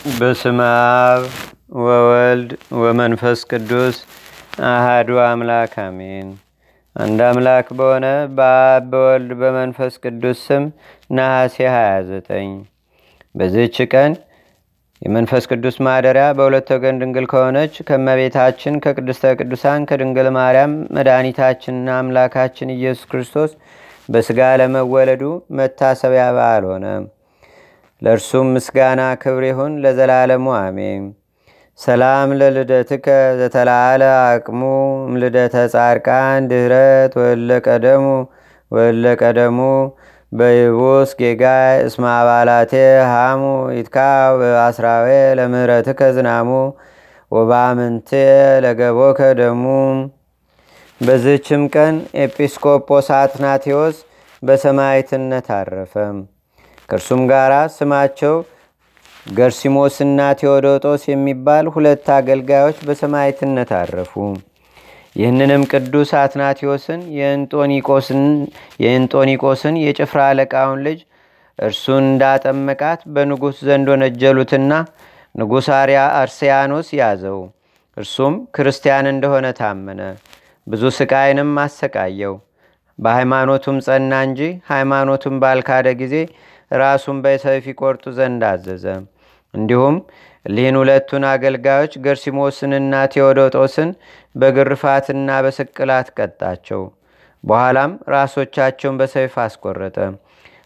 በስመ አብ ወወልድ ወመንፈስ ቅዱስ አህዱ አምላክ አሜን። አንድ አምላክ በሆነ በአብ በወልድ በመንፈስ ቅዱስ ስም ነሐሴ 29 በዚህች ቀን የመንፈስ ቅዱስ ማደሪያ በሁለት ወገን ድንግል ከሆነች ከመቤታችን ከቅድስተ ቅዱሳን ከድንግል ማርያም መድኃኒታችንና አምላካችን ኢየሱስ ክርስቶስ በሥጋ ለመወለዱ መታሰቢያ በዓል ሆነ። ለእርሱም ምስጋና ክብር ይሁን ለዘላለሙ አሜን። ሰላም ለልደትከ ዘተላአለ አቅሙ ምልደተ ጻድቃን ድህረት ወለቀደሙ ወለቀደሙ በይቡስ ጌጋይ እስማ አባላቴ ሃሙ ይትካ በአስራዌ ለምህረትከ ዝናሙ ወባምንቴ ለገቦከ ደሙ። በዝችም ቀን ኤጲስቆጶስ አትናቴዎስ በሰማይትነት አረፈ። ከእርሱም ጋር ስማቸው ገርሲሞስና ቴዎዶጦስ የሚባል ሁለት አገልጋዮች በሰማይትነት አረፉ። ይህንንም ቅዱስ አትናቴዎስን የእንጦኒቆስን የጭፍራ አለቃውን ልጅ እርሱን እንዳጠመቃት በንጉሥ ዘንድ ወነጀሉትና ንጉሥ አርያ አርሴያኖስ ያዘው። እርሱም ክርስቲያን እንደሆነ ታመነ። ብዙ ስቃይንም አሰቃየው። በሃይማኖቱም ጸና እንጂ ሃይማኖቱም ባልካደ ጊዜ ራሱን በሰይፍ ይቆርጡ ዘንድ አዘዘ። እንዲሁም ሊህን ሁለቱን አገልጋዮች ገርሲሞስንና ቴዎዶጦስን በግርፋትና በስቅላት ቀጣቸው። በኋላም ራሶቻቸውን በሰይፍ አስቆረጠ።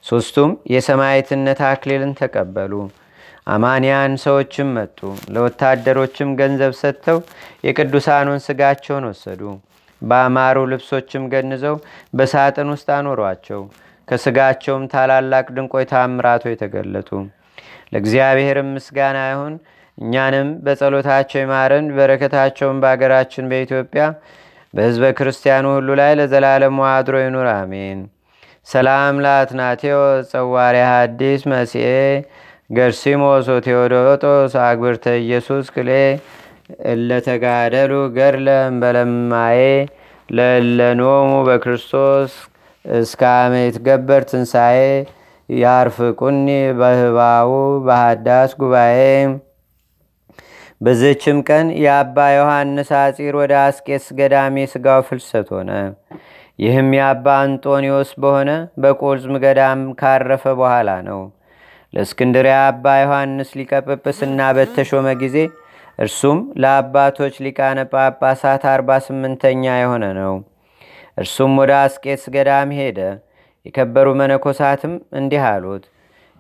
ሦስቱም የሰማዕትነት አክሊልን ተቀበሉ። አማንያን ሰዎችም መጡ። ለወታደሮችም ገንዘብ ሰጥተው የቅዱሳኑን ስጋቸውን ወሰዱ። በአማሩ ልብሶችም ገንዘው በሳጥን ውስጥ አኖሯቸው። ከስጋቸውም ታላላቅ ድንቆይ ታምራቶ የተገለጡ። ለእግዚአብሔርም ምስጋና ይሁን። እኛንም በጸሎታቸው ይማረን። በረከታቸውን በአገራችን በኢትዮጵያ በሕዝበ ክርስቲያኑ ሁሉ ላይ ለዘላለሙ አድሮ ይኑር፣ አሜን። ሰላም ለአትናቴዎ ጸዋሪ ሐዲስ መሲኤ ገርሲሞስ ቴዎዶጦስ አግብርተ ኢየሱስ ክሌ እለተጋደሉ ገድለም በለማዬ ለለኖሙ በክርስቶስ እስከ አመ ይትገበር ትንሣኤ ያርፍ ቁኒ በህባው በሃዳስ ጉባኤ። በዝችም ቀን የአባ ዮሐንስ አጺር ወደ አስቄስ ገዳሜ ስጋው ፍልሰት ሆነ። ይህም የአባ አንጦኒዎስ በሆነ በቆዝም ገዳም ካረፈ በኋላ ነው። ለእስክንድሪያ አባ ዮሐንስ ሊቀጵጵስና በተሾመ ጊዜ እርሱም ለአባቶች ሊቃነ ጳጳሳት አርባ ስምንተኛ የሆነ ነው። እርሱም ወደ አስቄስ ገዳም ሄደ። የከበሩ መነኮሳትም እንዲህ አሉት፣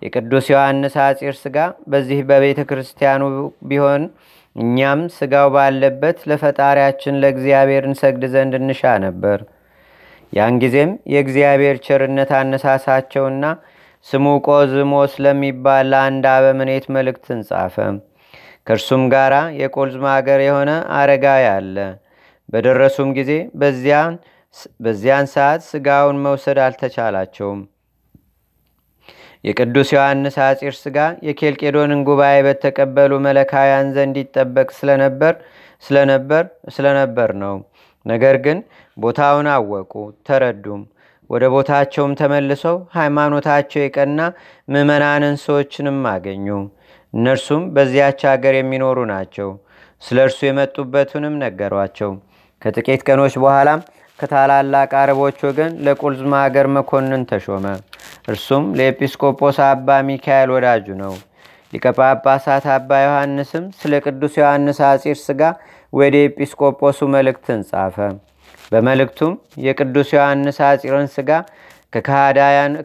የቅዱስ ዮሐንስ አጺር ስጋ በዚህ በቤተ ክርስቲያኑ ቢሆን እኛም ስጋው ባለበት ለፈጣሪያችን ለእግዚአብሔር እንሰግድ ዘንድ እንሻ ነበር። ያን ጊዜም የእግዚአብሔር ቸርነት አነሳሳቸውና ስሙ ቆዝሞስ ለሚባል ለአንድ አበምኔት መልእክትን ጻፈ። ከእርሱም ጋር የቆልዝማ አገር የሆነ አረጋዊ አለ። በደረሱም ጊዜ በዚያን ሰዓት ስጋውን መውሰድ አልተቻላቸውም። የቅዱስ ዮሐንስ አጺር ስጋ የኬልቄዶንን ጉባኤ በተቀበሉ መለካውያን ዘንድ ይጠበቅ ስለነበር ስለነበር ስለነበር ነው። ነገር ግን ቦታውን አወቁ፣ ተረዱም። ወደ ቦታቸውም ተመልሰው ሃይማኖታቸው የቀና ምዕመናንን ሰዎችንም አገኙ። እነርሱም በዚያች አገር የሚኖሩ ናቸው። ስለ እርሱ የመጡበትንም ነገሯቸው። ከጥቂት ቀኖች በኋላም ከታላላቅ አረቦች ወገን ለቁልዝማ አገር መኮንን ተሾመ። እርሱም ለኤጲስቆጶስ አባ ሚካኤል ወዳጁ ነው። ሊቀ ጳጳሳት አባ ዮሐንስም ስለ ቅዱስ ዮሐንስ አጺር ስጋ ወደ ኤጲስቆጶሱ መልእክትን ጻፈ። በመልእክቱም የቅዱስ ዮሐንስ አጺርን ስጋ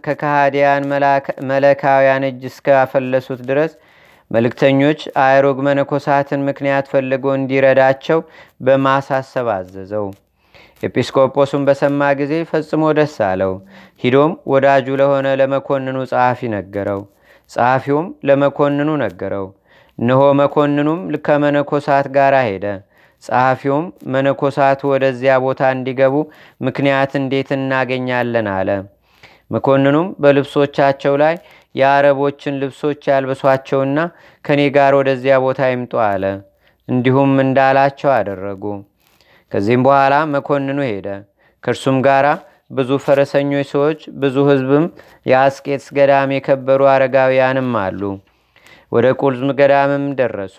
ከካሃዲያን መለካውያን እጅ እስካፈለሱት ድረስ መልእክተኞች አእሮግ መነኮሳትን ምክንያት ፈልጎ እንዲረዳቸው በማሳሰብ አዘዘው። ኤጲስቆጶሱን በሰማ ጊዜ ፈጽሞ ደስ አለው። ሂዶም ወዳጁ ለሆነ ለመኮንኑ ጸሐፊ ነገረው። ጸሐፊውም ለመኮንኑ ነገረው። እነሆ መኮንኑም ከመነኮሳት ጋር ሄደ። ጸሐፊውም መነኮሳቱ ወደዚያ ቦታ እንዲገቡ ምክንያት እንዴት እናገኛለን አለ። መኮንኑም በልብሶቻቸው ላይ የአረቦችን ልብሶች ያልብሷቸውና ከእኔ ጋር ወደዚያ ቦታ ይምጡ አለ። እንዲሁም እንዳላቸው አደረጉ። ከዚህም በኋላ መኮንኑ ሄደ። ከእርሱም ጋር ብዙ ፈረሰኞች ሰዎች፣ ብዙ ሕዝብም የአስቄትስ ገዳም የከበሩ አረጋውያንም አሉ። ወደ ቁልዝም ገዳምም ደረሱ።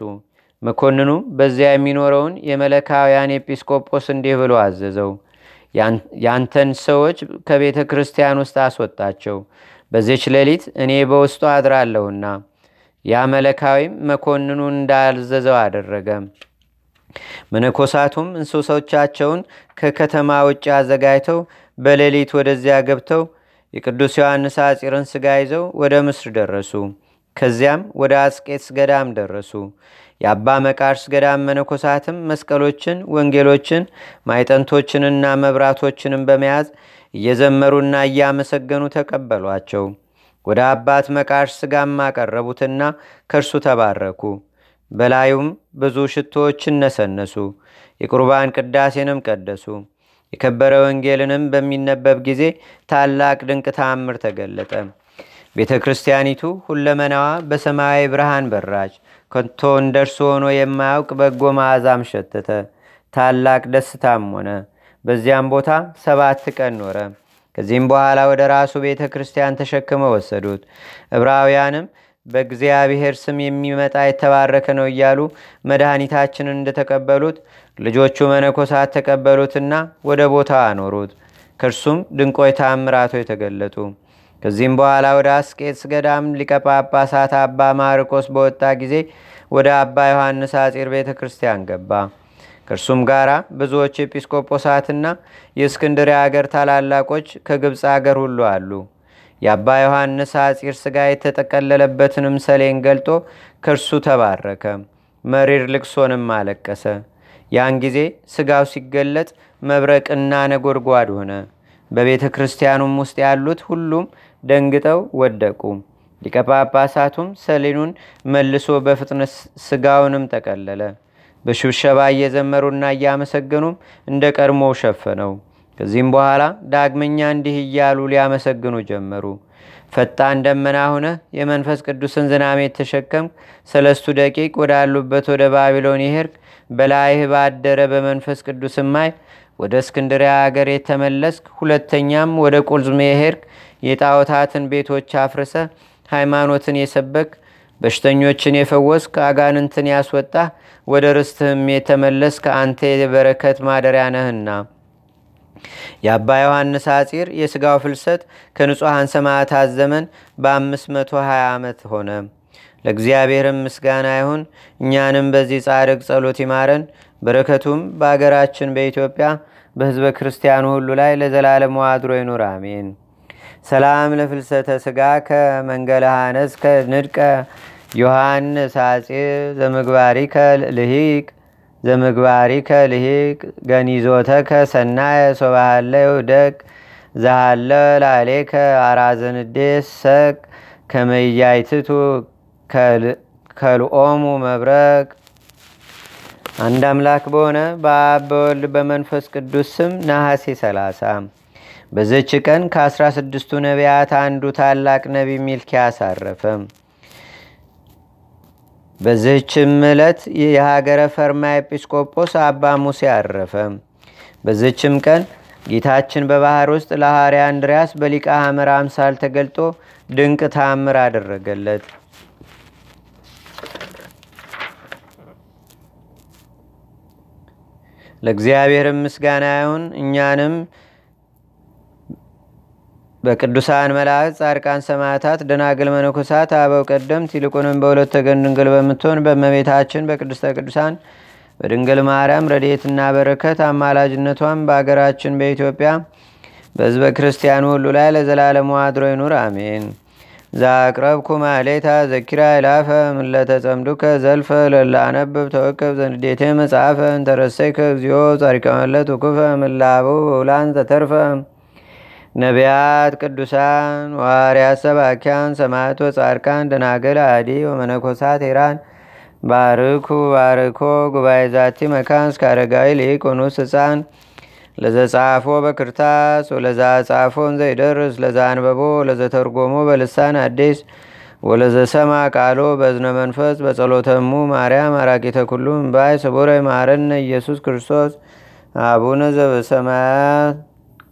መኮንኑ በዚያ የሚኖረውን የመለካውያን ኤጲስቆጶስ እንዲህ ብሎ አዘዘው። ያንተን ሰዎች ከቤተ ክርስቲያን ውስጥ አስወጣቸው፣ በዚች ሌሊት እኔ በውስጡ አድራለሁና። ያ መለካዊም መኮንኑ እንዳዘዘው አደረገ። መነኮሳቱም እንስሶቻቸውን ከከተማ ውጭ አዘጋጅተው በሌሊት ወደዚያ ገብተው የቅዱስ ዮሐንስ አፂርን ስጋ ይዘው ወደ ምስር ደረሱ። ከዚያም ወደ አስቄትስ ገዳም ደረሱ። የአባ መቃርስ ገዳም መነኮሳትም መስቀሎችን፣ ወንጌሎችን፣ ማይጠንቶችንና መብራቶችንም በመያዝ እየዘመሩና እያመሰገኑ ተቀበሏቸው። ወደ አባት መቃርስ ስጋም አቀረቡትና ከእርሱ ተባረኩ። በላዩም ብዙ ሽቶዎችን ነሰነሱ። የቁርባን ቅዳሴንም ቀደሱ። የከበረ ወንጌልንም በሚነበብ ጊዜ ታላቅ ድንቅ ተአምር ተገለጠ። ቤተ ክርስቲያኒቱ ሁለመናዋ በሰማያዊ ብርሃን በራች። ከቶ እንደርሱ ሆኖ የማያውቅ በጎ መዓዛም ሸተተ። ታላቅ ደስታም ሆነ። በዚያም ቦታ ሰባት ቀን ኖረ። ከዚህም በኋላ ወደ ራሱ ቤተ ክርስቲያን ተሸክመው ወሰዱት። ዕብራውያንም በእግዚአብሔር ስም የሚመጣ የተባረከ ነው እያሉ መድኃኒታችንን እንደተቀበሉት ልጆቹ መነኮሳት ተቀበሉትና ወደ ቦታው አኖሩት። ከእርሱም ድንቆይ ታምራቶ የተገለጡ። ከዚህም በኋላ ወደ አስቄትስ ገዳም ሊቀ ጳጳሳት አባ ማርቆስ በወጣ ጊዜ ወደ አባ ዮሐንስ አጺር ቤተ ክርስቲያን ገባ። ከእርሱም ጋር ብዙዎች ኤጲስቆጶሳትና የእስክንድርያ አገር ታላላቆች ከግብፅ አገር ሁሉ አሉ። የአባ ዮሐንስ አጺር ሥጋ የተጠቀለለበትንም ሰሌን ገልጦ ከእርሱ ተባረከ። መሪር ልቅሶንም አለቀሰ። ያን ጊዜ ሥጋው ሲገለጥ መብረቅና ነጎድጓድ ሆነ። በቤተ ክርስቲያኑም ውስጥ ያሉት ሁሉም ደንግጠው ወደቁ። ሊቀ ጳጳሳቱም ሰሌኑን መልሶ በፍጥነት ሥጋውንም ጠቀለለ። በሽብሸባ እየዘመሩና እያመሰገኑም እንደ ቀድሞው ሸፈነው። ከዚህም በኋላ ዳግመኛ እንዲህ እያሉ ሊያመሰግኑ ጀመሩ። ፈጣን ደመና ሆነ የመንፈስ ቅዱስን ዝናሜት ተሸከም ሰለስቱ ደቂቅ ወዳሉበት ወደ ባቢሎን ይሄርክ በላይህ ባደረ በመንፈስ ቅዱስ ማይ ወደ እስክንድሪያ አገር የተመለስክ ሁለተኛም ወደ ቁልዝም የሄድክ የጣዖታትን ቤቶች አፍርሰ ሃይማኖትን የሰበክ በሽተኞችን የፈወስክ አጋንንትን ያስወጣህ ወደ ርስትህም የተመለስክ አንተ የበረከት ማደሪያ ነህና የአባ ዮሐንስ አጺር የሥጋው ፍልሰት ከንጹሐን ሰማዕታት ዘመን በ520 ዓመት ሆነ። ለእግዚአብሔርም ምስጋና ይሁን። እኛንም በዚህ ጻድቅ ጸሎት ይማረን። በረከቱም በአገራችን በኢትዮጵያ በሕዝበ ክርስቲያኑ ሁሉ ላይ ለዘላለሙ አድሮ ይኑር፣ አሜን። ሰላም ለፍልሰተ ሥጋ ከመንገለ ሐነስ ከንድቀ ዮሐንስ አጺር ዘምግባሪከ ልሂቅ ዘምግባሪከ ልሂቅ ገኒዞተከ ሰናየ ሶባሃለ ይውደቅ ዘሃለ ላሌከ አራዘንዴስ ሰቅ ከመያይትቱ ከልኦሙ መብረቅ አንድ አምላክ በሆነ በአብ በወልድ በመንፈስ ቅዱስ ስም ነሐሴ 30 በዘች ቀን ከአስራ ስድስቱ ነቢያት አንዱ ታላቅ ነቢ ሚልኪያስ አረፈ። በዚህችም ዕለት የሀገረ ፈርማ ኤጲስቆጶስ አባ ሙሴ አረፈ። በዚህችም ቀን ጌታችን በባህር ውስጥ ለሐዋርያ አንድሪያስ በሊቀ ሐመር አምሳል ተገልጦ ድንቅ ታምር አደረገለት። ለእግዚአብሔርም ምስጋና ይሁን። እኛንም በቅዱሳን መላእክት፣ ጻድቃን፣ ሰማዕታት፣ ደናግል፣ መነኮሳት፣ አበው ቀደምት ይልቁንም በሁለት ወገን ድንግል በምትሆን በእመቤታችን በቅድስተ ቅዱሳን በድንግል ማርያም ረድኤትና በረከት አማላጅነቷም በአገራችን በኢትዮጵያ በሕዝበ ክርስቲያኑ ሁሉ ላይ ለዘላለሙ አድሮ ይኑር፣ አሜን። ዛቅረብኩ ማሌታ ዘኪራ ይላፈ ምለተጸምዱከ ዘልፈ ለላነብብ ተወከብ ዘንዴቴ መጽሐፈ እንተረሰይከ እግዚኦ ጻሪቀመለት ውኩፈ ምላቡ ውላን ዘተርፈ ነቢያት፣ ቅዱሳን፣ ዋርያት፣ ሰባኪያን፣ ሰማዕት ወጻድቃን፣ ደናገል፣ አዲ ወመነኮሳት ሄራን ባርኩ ባርኮ ጉባኤ ዛቲ መካን እስከ አረጋዊ ሊቅ ኑስ ህፃን ለዘጻፎ በክርታስ ወለዛ ጻፎን ዘይደርስ ለዛ አንበቦ ለዘተርጎሞ በልሳን አዲስ ወለዘሰማ ቃሎ በዝነ መንፈስ በጸሎተሙ ማርያም አራቂተ ኩሉ እምባይ ስቡረ ማረነ ኢየሱስ ክርስቶስ አቡነ ዘበሰማያት